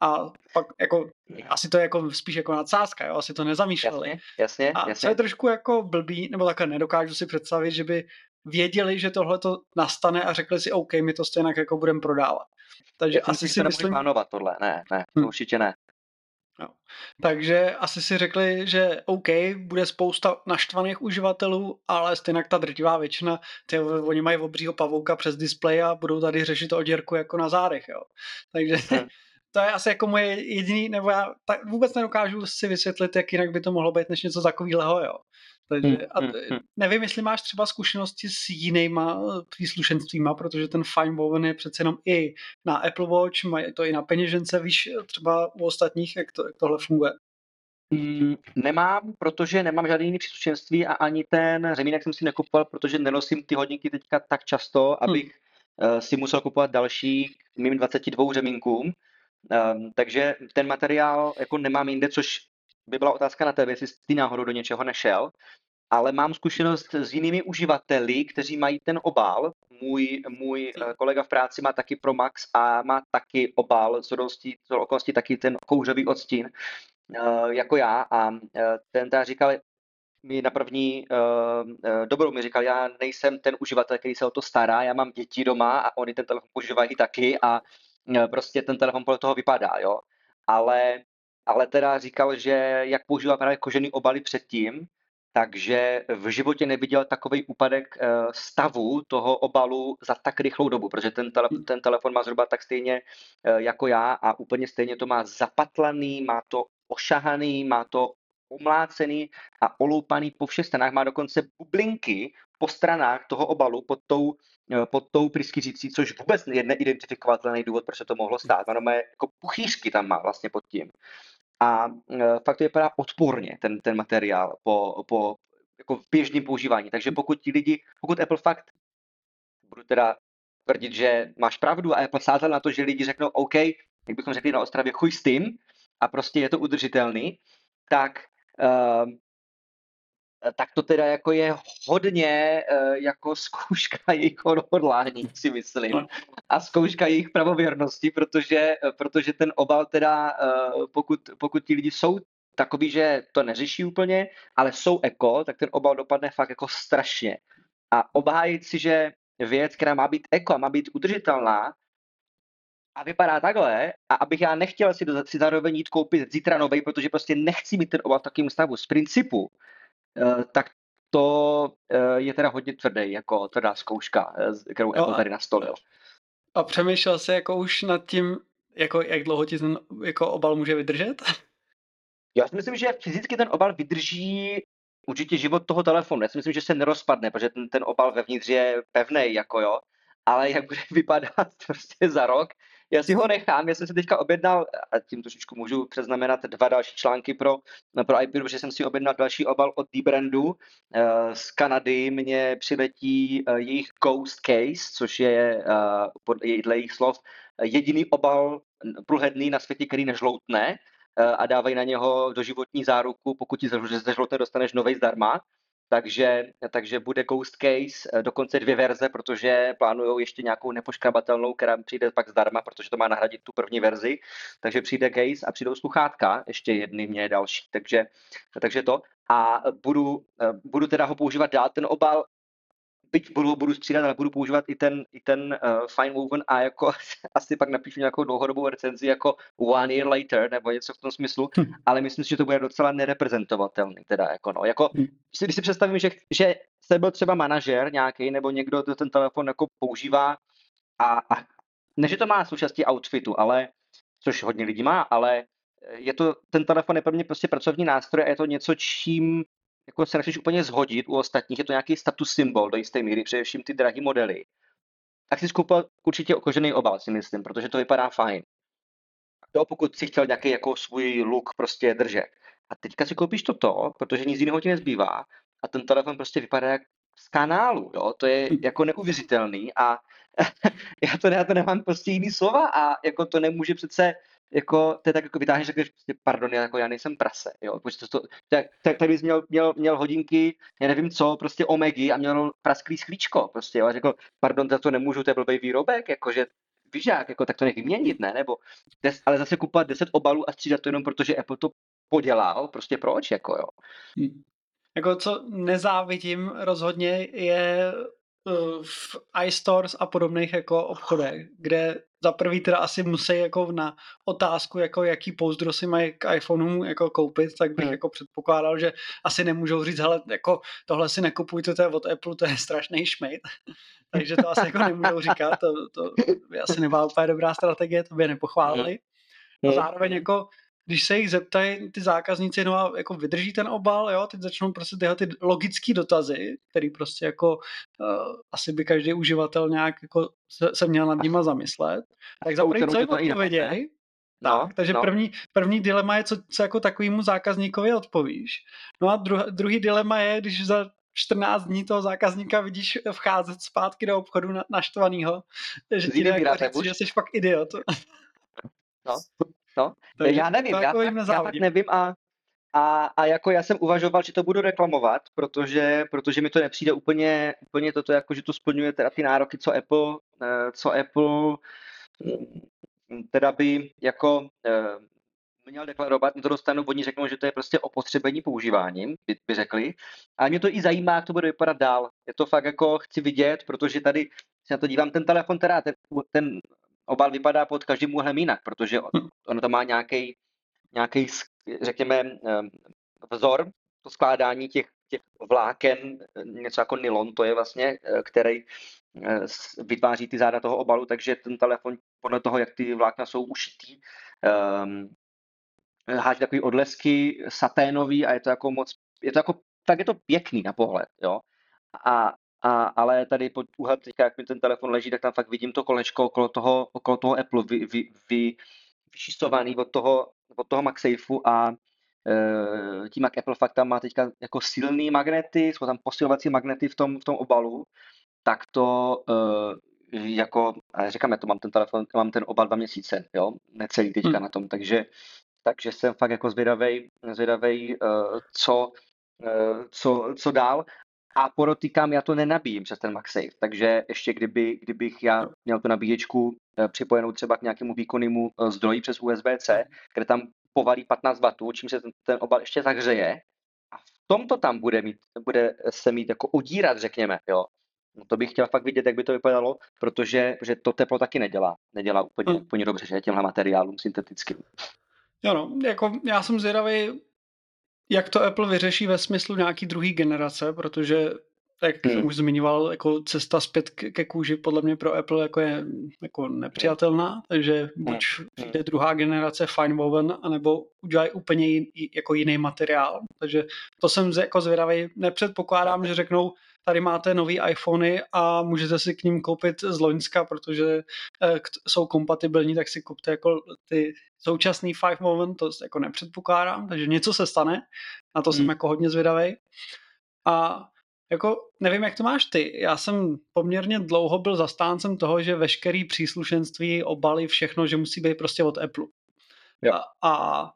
A pak jako, asi to je jako spíš jako nadsázka, jo? asi to nezamýšleli. Jasně, jasně, a jasně. co je trošku jako blbý, nebo takhle nedokážu si představit, že by věděli, že tohle to nastane a řekli si, OK, my to stejně jako budeme prodávat. Takže Já asi si myslím... plánovat tohle, ne, ne, hmm. určitě ne. No. Takže asi si řekli, že OK, bude spousta naštvaných uživatelů, ale stejně ta drtivá většina, ty, oni mají obřího pavouka přes displej a budou tady řešit oděrku jako na zádech, jo. Takže hmm. To je asi jako moje jediný, nebo já tak vůbec nedokážu si vysvětlit, jak jinak by to mohlo být než něco takového, jo. Takže hmm, a hmm, hmm. nevím, jestli máš třeba zkušenosti s jinýma eh, příslušenstvíma, protože ten Fine Woven je přece jenom i na Apple Watch, mají to i na peněžence, víš eh, třeba u ostatních, jak, to, jak tohle funguje? Mm, nemám, protože nemám žádný jiný příslušenství a ani ten řemínek jsem si nekupoval, protože nenosím ty hodinky teďka tak často, abych hmm. si musel kupovat další k mým 22 řemínkům. Um, takže ten materiál jako nemám jinde, což by byla otázka na tebe, jestli ty náhodou do něčeho nešel, ale mám zkušenost s jinými uživateli, kteří mají ten obal. Můj, můj eh, kolega v práci má taky Pro Max a má taky obal, z okolností taky ten kouřový odstín, eh, jako já. A eh, ten ta říkal, mi na první uh, dobrou mi říkal, já nejsem ten uživatel, který se o to stará, já mám děti doma a oni ten telefon používají taky a uh, prostě ten telefon podle toho vypadá, jo. Ale ale teda říkal, že jak používal právě kožený obaly předtím, takže v životě neviděl takový úpadek eh, stavu toho obalu za tak rychlou dobu, protože ten, tele, hmm. ten telefon má zhruba tak stejně eh, jako já a úplně stejně to má zapatlaný, má to ošahaný, má to omlácený a oloupaný po všech stranách, má dokonce bublinky po stranách toho obalu pod tou, eh, pod tou pryskyřící, což vůbec je neidentifikovatelný důvod, proč se to mohlo stát. Ono jako puchýřky tam má vlastně pod tím. A e, fakt to vypadá odporně, ten, ten materiál po, po jako v běžném používání. Takže pokud ti lidi, pokud Apple fakt, budu teda tvrdit, že máš pravdu a Apple sázel na to, že lidi řeknou OK, jak bychom řekli na Ostravě, chuj s tím a prostě je to udržitelný, tak uh, Eh, tak to teda jako je hodně uh, jako zkouška jejich odhodlání, si myslím. A zkouška jejich pravověrnosti, protože, eh, protože ten obal teda, pokud, pokud ti lidi jsou takový, že to neřeší úplně, ale jsou eko, tak ten obal dopadne fakt jako strašně. A obhájit si, že věc, která má být eko a má být udržitelná, a vypadá takhle, a abych já nechtěl si, do, si zároveň jít koupit zítra novej, protože prostě nechci mít ten obal v takovém stavu z principu, Eh, tak to eh, je teda hodně tvrdý, jako tvrdá zkouška, eh, kterou Apple tady nastolil. A přemýšlel jsi jako už nad tím, jako jak dlouho ti ten jako obal může vydržet? Já si myslím, že fyzicky ten obal vydrží určitě život toho telefonu. Já si myslím, že se nerozpadne, protože ten, ten obal vevnitř je pevný, jako jo. Ale jak bude vypadat prostě za rok, já si ho nechám, já jsem si teďka objednal, a tím trošičku můžu přeznamenat dva další články pro, pro IP, protože jsem si objednal další obal od D-Brandu. Eh, z Kanady mě přiletí eh, jejich Ghost Case, což je podle jejich slov jediný obal průhledný na světě, který nežloutne a dávají na něho doživotní záruku, pokud ti zežloutne, dostaneš novej zdarma takže, takže bude Ghost Case, eh, dokonce dvě verze, protože plánují ještě nějakou nepoškrabatelnou, která přijde pak zdarma, protože to má nahradit tu první verzi. Takže přijde Case a přijdou sluchátka, ještě jedny mě další. Takže, takže to. A budu, eh, budu teda ho používat dál. Ten obal byť budu, budu střídat, ale budu používat i ten, i ten uh, Fine Woven a jako asi pak napíšu nějakou dlouhodobou recenzi jako One Year Later nebo něco v tom smyslu, hm. ale myslím si, že to bude docela nereprezentovatelný. Teda jako no, jako, hm. když si představím, že, že se byl třeba manažer nějaký nebo někdo to ten telefon jako používá a, a ne, že to má součástí outfitu, ale což hodně lidí má, ale je to, ten telefon je pro mě prostě pracovní nástroj a je to něco, čím jako se nechceš úplně zhodit u ostatních, je to nějaký status symbol do jisté míry, především ty drahé modely, tak si skoupil určitě kožený obal, si myslím, protože to vypadá fajn. To pokud si chtěl nějaký jako svůj look prostě držet. A teďka si koupíš toto, protože nic jiného ti nezbývá a ten telefon prostě vypadá jak z kanálu, jo? to je jako neuvěřitelný a já to, já to nemám prostě jiný slova a jako to nemůže přece jako, to je tak jako vytáhneš, řekneš prostě, pardon, já, jako já nejsem prase, jo, protože to, to tak, tak, tak bys měl, měl, měl, hodinky, já nevím co, prostě omegy a měl prasklý schlíčko, prostě, jo, a řekl, pardon, za to nemůžu, to je blbý výrobek, jakože, víš jak, jako, tak to nech vyměnit, ne, nebo, des, ale zase kupovat 10 obalů a střídat to jenom protože Apple to podělal, prostě proč, jako jo. Hmm. Jako co nezávidím rozhodně je v iStores a podobných jako obchodech, kde za prvý teda asi musí jako na otázku, jako jaký pouzdro si mají k iPhoneu jako koupit, tak bych hmm. jako předpokládal, že asi nemůžou říct, hele, jako tohle si nekupujte, to je od Apple, to je strašný šmejt. Takže to asi jako nemůžou říkat, to, to by asi nebyla úplně dobrá strategie, to by nepochválili. A zároveň jako když se jich zeptají ty zákazníci, no a jako vydrží ten obal, jo, teď začnou prostě tyhle ty logické dotazy, který prostě jako uh, asi by každý uživatel nějak jako se, se měl nad nima zamyslet. Tak za první, co jim odpověděj, No, tak, takže no. První, první dilema je, co, co jako takovému zákazníkovi odpovíš. No a druh, druhý dilema je, když za 14 dní toho zákazníka vidíš vcházet zpátky do obchodu na, naštvanýho, že ti říct, že jsi fakt idiot. No, No, Takže já nevím, já, tak, já tak nevím a, a, a jako já jsem uvažoval, že to budu reklamovat, protože, protože mi to nepřijde úplně, úplně toto, jako že to splňuje teda ty nároky, co Apple, eh, co Apple mm, teda by jako eh, měl deklarovat, mě to dostanu, oni řeknou, že to je prostě opotřebení používáním, by, by řekli. A mě to i zajímá, jak to bude vypadat dál. Je to fakt jako chci vidět, protože tady se na to dívám, ten telefon teda, ten, ten obal vypadá pod každým úhlem jinak, protože hm. ono to má nějaký, nějaký řekněme, vzor, to skládání těch, těch vláken, něco jako nylon, to je vlastně, eh, který eh, vytváří ty záda toho obalu, takže ten telefon podle toho, jak ty vlákna jsou ušitý, um, háží takový odlesky saténový a je to jako moc, je to jako, tak je to pěkný na pohled, jo. A a, ale tady pod úhlem teďka, jak mi ten telefon leží, tak tam fakt vidím to kolečko okolo toho, okolo toho Apple vy, vy, vy, vyšistovaný od toho, od toho MagSafeu a e, tím, jak Apple fakt tam má teďka jako silný magnety, jsou tam posilovací magnety v tom, v tom obalu, tak to e, jako, říkám, já to mám ten telefon, mám ten obal dva měsíce, jo, necelý teďka hmm. na tom, takže, takže jsem fakt jako zvědavej, zvědavej uh, co, uh, co, co dál. A porotýkám, já to nenabíjím přes ten MagSafe, takže ještě kdyby, kdybych já měl tu nabíječku eh, připojenou třeba k nějakému výkonnému eh, zdroji přes USB-C, kde tam povalí 15 W, čím se ten, ten obal ještě zahřeje, a v tomto tam bude, mít, bude se mít jako udírat, řekněme, jo. No to bych chtěl fakt vidět, jak by to vypadalo, protože že to teplo taky nedělá. Nedělá úplně, hmm. úplně dobře, že těmhle materiálům syntetickým. Jo no, jako já jsem zvědavý, jak to Apple vyřeší ve smyslu nějaký druhý generace, protože jak hmm. jsem už zmiňoval, jako cesta zpět ke, kůži podle mě pro Apple jako je jako nepřijatelná, takže buď hmm. přijde druhá generace fine woven, anebo udělají úplně jin, jako jiný materiál. Takže to jsem jako zvědavý. Nepředpokládám, že řeknou, tady máte nový iPhony a můžete si k ním koupit z Loňska, protože eh, jsou kompatibilní, tak si kupte jako ty současný Five Moment, to jako nepředpokládám, takže něco se stane, na to hmm. jsem jako hodně zvědavý. A jako nevím, jak to máš ty. Já jsem poměrně dlouho byl zastáncem toho, že veškerý příslušenství, obaly, všechno, že musí být prostě od Apple. Jo. A, a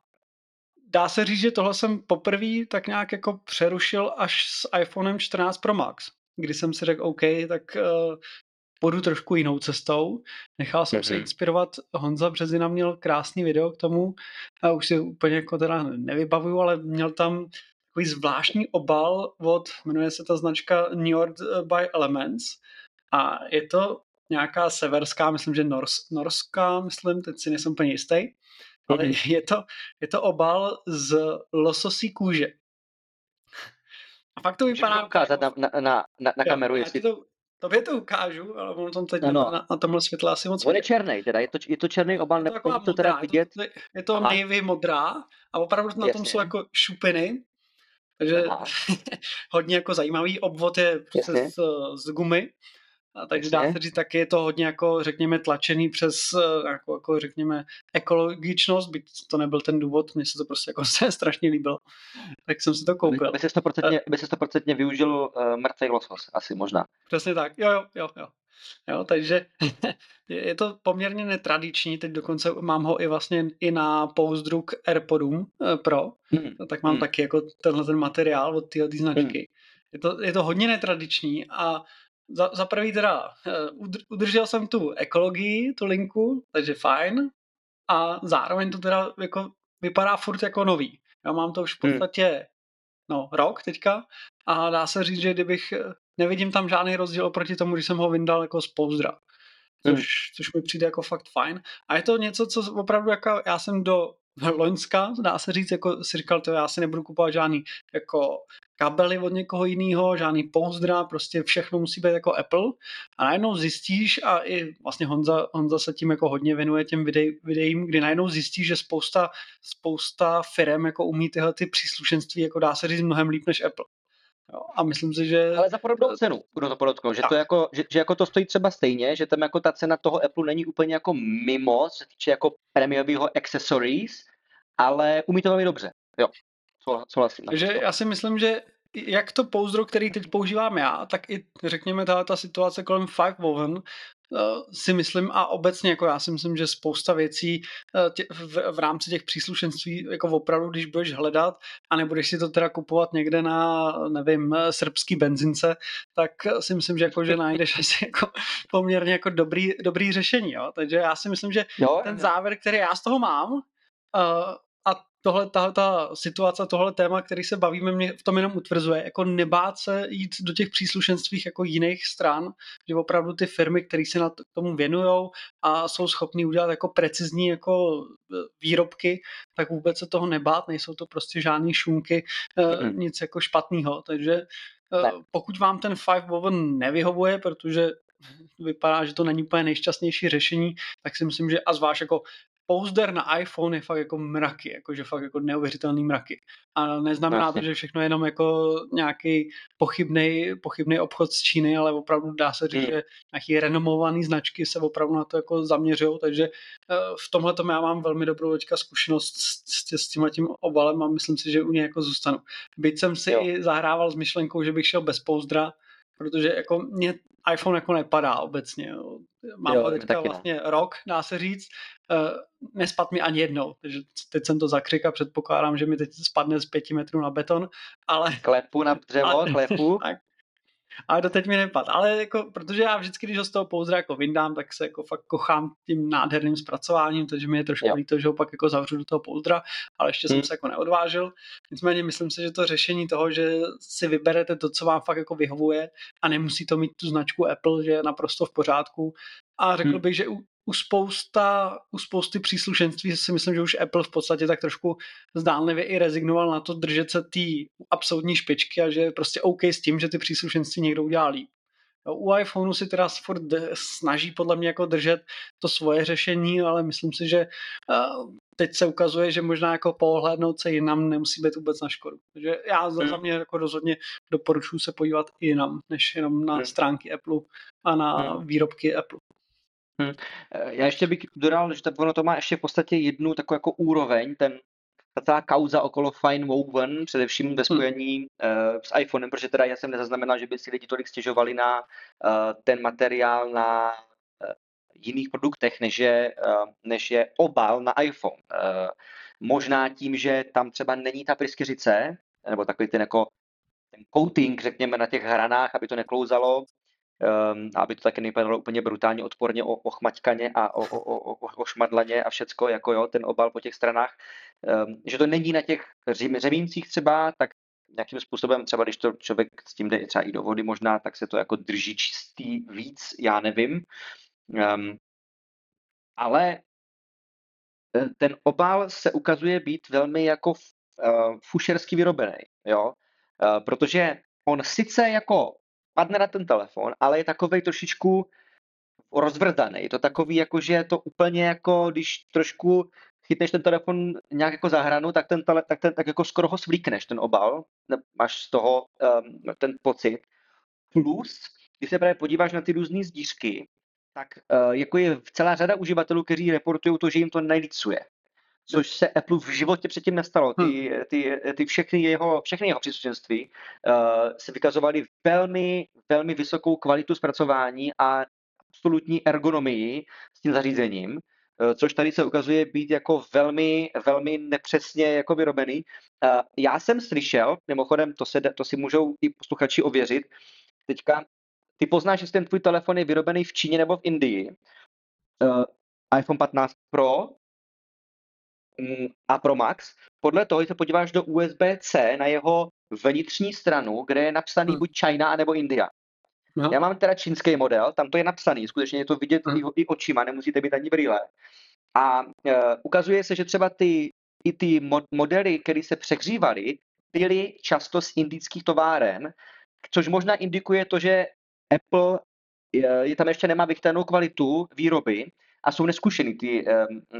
dá se říct, že tohle jsem poprvé tak nějak jako přerušil až s iPhonem 14 Pro Max, kdy jsem si řekl, OK, tak uh, půjdu trošku jinou cestou. Nechal jsem mm-hmm. se mhm. inspirovat. Honza Březina měl krásný video k tomu. A už si úplně jako teda nevybavuju, ale měl tam takový zvláštní obal od, jmenuje se ta značka New York by Elements. A je to nějaká severská, myslím, že nors, norská, myslím, teď si nejsem úplně jistý ale je to, je to obal z lososí kůže. A fakt to vypadá... Můžu ukázat na, na, na, na, na kameru, jestli... To, tobě to ukážu, ale ono tam teď no, no. Na, na tomhle světle asi moc On je černý, teda je to, je to černý obal, je to, to teda vidět. Je to, je to navy modrá a opravdu na Jasně. tom jsou jako šupiny, takže hodně jako zajímavý obvod je z, z gumy a takže dá se říct, taky je to hodně jako, řekněme, tlačený přes, eh, jako, jako řekněme, ekologičnost, byť to nebyl ten důvod, mně se to prostě jako se strašně líbilo, tak jsem si to koupil. By se 100%, by se 100% využil uh, mrtvý losos, asi možná. Přesně tak, jo, jo, jo, jo. Jo, takže je to poměrně netradiční, teď dokonce mám ho i vlastně i na pouzdru k AirPodům eh, Pro, hmm. tak mám hmm. taky jako tenhle ten materiál od téhle značky. Hmm. Je to, je to hodně netradiční a za, za prvý teda eh, udržel jsem tu ekologii, tu linku, takže fajn. A zároveň to teda jako vypadá furt jako nový. Já mám to už v hmm. podstatě hmm. no, rok teďka a dá se říct, že kdybych eh, nevidím tam žádný rozdíl oproti tomu, když jsem ho vyndal jako z pouzdra. Což, hmm. což mi přijde jako fakt fajn. A je to něco, co opravdu jako já jsem do Loňska, dá se říct, jako si říkal, to já si nebudu kupovat žádný jako kabely od někoho jiného, žádný pouzdra, prostě všechno musí být jako Apple a najednou zjistíš a i vlastně Honza, Honza se tím jako hodně věnuje těm videj, videím, kdy najednou zjistíš, že spousta, spousta firm jako umí tyhle ty příslušenství jako dá se říct mnohem líp než Apple. Jo, a myslím si, že... Ale za podobnou cenu, kdo to podotknout, že, to jako, že, že, jako to stojí třeba stejně, že tam jako ta cena toho Apple není úplně jako mimo, co se týče jako prémiového accessories, ale umí to velmi dobře. Jo, souhlasím. Takže já si myslím, že jak to pouzdro, který teď používám já, tak i řekněme tahle ta situace kolem Five Woven eh, si myslím a obecně jako já si myslím, že spousta věcí eh, tě, v, v rámci těch příslušenství jako opravdu, když budeš hledat a nebudeš si to teda kupovat někde na, nevím, srbský benzince, tak si myslím, že jako, že najdeš asi jako poměrně jako dobrý, dobrý řešení, jo? takže já si myslím, že jo, ten závěr, který já z toho mám, tohle, ta, ta situace, tohle téma, který se bavíme, mě v tom jenom utvrzuje, jako nebát se jít do těch příslušenstvích jako jiných stran, že opravdu ty firmy, které se na tomu věnují a jsou schopní udělat jako precizní jako e, výrobky, tak vůbec se toho nebát, nejsou to prostě žádné šunky, mm-hmm. nic jako špatného, takže e, ne. pokud vám ten Five Woven nevyhovuje, protože vypadá, že to není úplně nejšťastnější řešení, tak si myslím, že a zvlášť jako pouzder na iPhone je fakt jako mraky, jakože fakt jako neuvěřitelný mraky. A neznamená to, že všechno je jenom jako nějaký pochybný, pochybný obchod z Číny, ale opravdu dá se říct, hmm. že nějaký renomovaný značky se opravdu na to jako zaměřují, takže eh, v tomhle tom já mám velmi dobrou teďka zkušenost s, s, s tímhle tím obalem a myslím si, že u něj jako zůstanu. Byť jsem si jo. i zahrával s myšlenkou, že bych šel bez pouzdra, protože jako mě iPhone jako nepadá obecně. Jo. Mám jo, teďka vlastně ne. rok, dá se říct. Uh, nespad mi ani jednou, takže teď jsem to zakřik a předpokládám, že mi teď spadne z pěti metrů na beton, ale... Klepu na dřevo, klepu. tak, ale to teď mi nepad. Ale jako, protože já vždycky, když ho z toho pouzdra jako vyndám, tak se jako fakt kochám tím nádherným zpracováním, takže mi je trošku jo. líto, že ho pak jako zavřu do toho pouzdra, ale ještě hmm. jsem se jako neodvážil. Nicméně myslím si, že to řešení toho, že si vyberete to, co vám fakt jako vyhovuje a nemusí to mít tu značku Apple, že je naprosto v pořádku. A řekl hmm. bych, že u u, spousta, u spousty příslušenství si myslím, že už Apple v podstatě tak trošku zdánlivě i rezignoval na to držet se té absolutní špičky a že je prostě OK s tím, že ty příslušenství někdo udělá líp. U iPhoneu si teda furt snaží podle mě jako držet to svoje řešení, ale myslím si, že eh, teď se ukazuje, že možná jako pohlednout se jinam nemusí být vůbec na škodu. Takže já za hmm. mě jako rozhodně doporučuji se podívat i jinam, než jenom na hmm. stránky Apple a na hmm. výrobky Apple. Hmm. Já ještě bych dodal, že ono to má ještě v podstatě jednu takovou jako úroveň, ten ta celá kauza okolo Fine Woven, především ve hmm. spojení hmm. uh, s iPhonem, protože teda já jsem nezaznamenal, že by si lidi tolik stěžovali na uh, ten materiál na uh, jiných produktech, než je, uh, než je obal na iPhone. Uh, možná tím, že tam třeba není ta pryskyřice, nebo takový ten jako ten coating, řekněme, na těch hranách, aby to neklouzalo, um, aby to také nevypadalo úplně brutálně odporně o, ochmaťkaně a o, o, o, o šmadlaně a všecko, jako jo, ten obal po těch stranách, um, že to není na těch řemíncích třeba, tak nějakým způsobem, třeba když to člověk s tím jde třeba i do vody možná, tak se to jako drží čistý víc, já nevím. Um, ale e, ten obal se ukazuje být velmi jako uh, fušersky vyrobený, jo, uh, protože on sice jako padne na ten telefon, ale je takovej trošičku rozvrdaný. Je to takový, jako, že je to úplně jako, když trošku chytneš ten telefon nějak jako za hranu, tak, ten, tele, tak, ten, tak jako skoro ho svlíkneš, ten obal, máš z toho um, ten pocit. Plus, když se právě podíváš na ty různé zdířky, tak uh, jako je celá řada uživatelů, kteří reportují to, že jim to nelícuje což se Apple v životě předtím nestalo. Ty, hmm. ty, ty všechny jeho, všechny jeho příslušenství uh, se vykazovaly velmi, velmi vysokou kvalitu zpracování a absolutní ergonomii s tím zařízením, uh, což tady se ukazuje být jako velmi, velmi nepřesně jako vyrobený. Uh, já jsem slyšel, mimochodem to, se, to si můžou i posluchači ověřit, teďka ty poznáš, jestli ten tvůj telefon je vyrobený v Číně nebo v Indii. Uh, iPhone 15 Pro a Pro Max, podle toho, když se podíváš do USB-C na jeho vnitřní stranu, kde je napsaný hmm. buď China, nebo India. No. Já mám teda čínský model, tam to je napsaný, skutečně je to vidět hmm. i, i očima, nemusíte být ani brýle. A uh, ukazuje se, že třeba ty, i ty modely, které se přehřívaly, byly často z indických továren, což možná indikuje to, že Apple je, je tam ještě nemá vychtanou kvalitu výroby a jsou neskušený ty,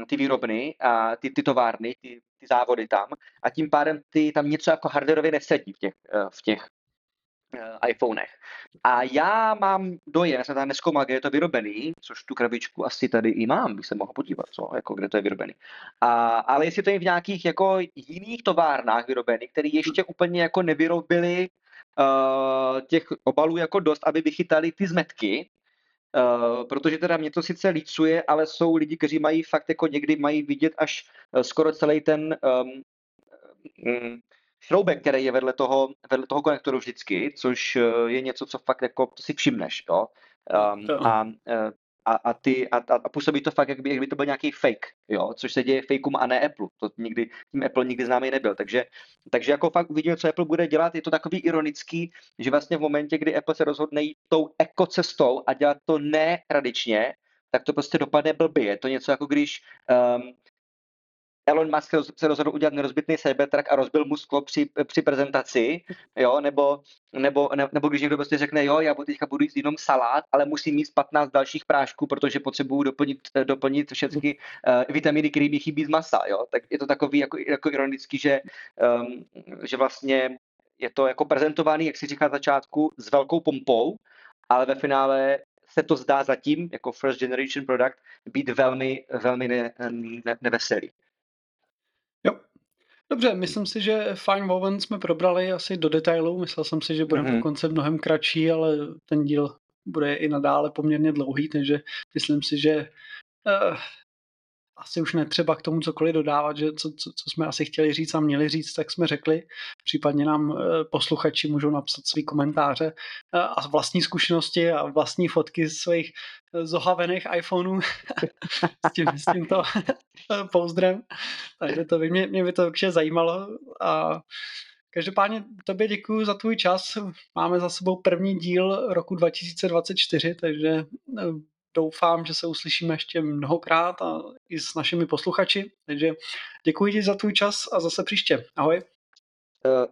ty výrobny a ty, ty továrny, ty, ty závody tam a tím pádem ty tam něco jako hardwareově nesedí v těch, eh, v těch uh, iPhonech. A já mám dojem, já jsem tam neskoumal, kde je to vyrobený, což tu krabičku asi tady i mám, bych se mohl podívat, co, jako kde to je vyrobený. A, ale jestli to je v nějakých jako jiných továrnách vyrobený, které ještě úplně jako nevyrobili uh, těch obalů jako dost, aby vychytali ty zmetky, Uh, protože teda mě to sice lícuje, ale jsou lidi, kteří mají fakt jako někdy mají vidět až uh, skoro celý ten um, um, šroubek, který je vedle toho, vedle toho konektoru vždycky, což uh, je něco, co fakt jako si všimneš, jo. Um, a uh, a, a, ty, a, a působí to fakt, jak by, jak by to byl nějaký fake, jo, což se děje fakeům a ne Apple. To nikdy, tím Apple nikdy známý nebyl. Takže, takže jako fakt uvidíme, co Apple bude dělat. Je to takový ironický, že vlastně v momentě, kdy Apple se rozhodne jít tou ekocestou a dělat to netradičně, tak to prostě dopadne blbě. Je to něco jako když um, Elon Musk se rozhodl udělat nerozbitný Cybertruck a rozbil mu sklo při, při prezentaci, jo, nebo, nebo, ne, nebo když někdo prostě řekne, jo, já teďka budu jíst jenom salát, ale musím mít 15 dalších prášků, protože potřebuju doplnit, doplnit všechny uh, vitaminy, které mi chybí z masa, jo, tak je to takový jako, jako ironický, že, um, že vlastně je to jako prezentovaný, jak si říká začátku, s velkou pompou, ale ve finále se to zdá zatím, jako first generation product, být velmi, velmi ne, ne, neveselý. Dobře, myslím si, že Fine Woven jsme probrali asi do detailu. Myslel jsem si, že bude mm-hmm. dokonce mnohem kratší, ale ten díl bude i nadále poměrně dlouhý, takže myslím si, že uh, asi už netřeba k tomu cokoliv dodávat, že co, co, co jsme asi chtěli říct a měli říct, tak jsme řekli. Případně nám eh, posluchači můžou napsat své komentáře eh, a vlastní zkušenosti a vlastní fotky svých eh, zohavených iPhoneů s, tím, s tímto pouzdrem. Takže to by mě, mě by to určitě zajímalo. A Každopádně tobě děkuji za tvůj čas. Máme za sebou první díl roku 2024, takže doufám, že se uslyšíme ještě mnohokrát a i s našimi posluchači. Takže děkuji ti za tvůj čas a zase příště. Ahoj. Uh,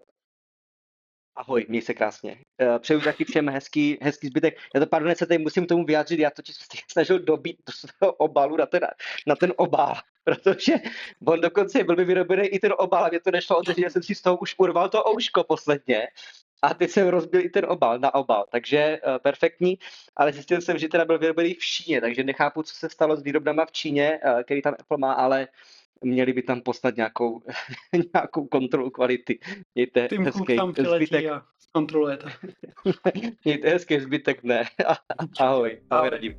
ahoj, měj se krásně. Uh, přeju taky všem hezký, hezký zbytek. Já to, pardon, se tady musím tomu vyjádřit, já se snažil dobít do svého obalu na ten, na ten obal, protože on dokonce byl by vyrobený i ten obal a mě to nešlo, takže jsem si z toho už urval to ouško posledně a teď jsem rozbil i ten obal na obal, takže uh, perfektní, ale zjistil jsem, že teda byl vyrobený v Číně, takže nechápu, co se stalo s výrobnama v Číně, uh, který tam Apple má, ale měli by tam poslat nějakou, nějakou kontrolu kvality. Mějte Tím hezký tam zbytek. a zkontrolujete. Mějte hezký zbytek, ne. Ahoj, ahoj, ahoj. Radim.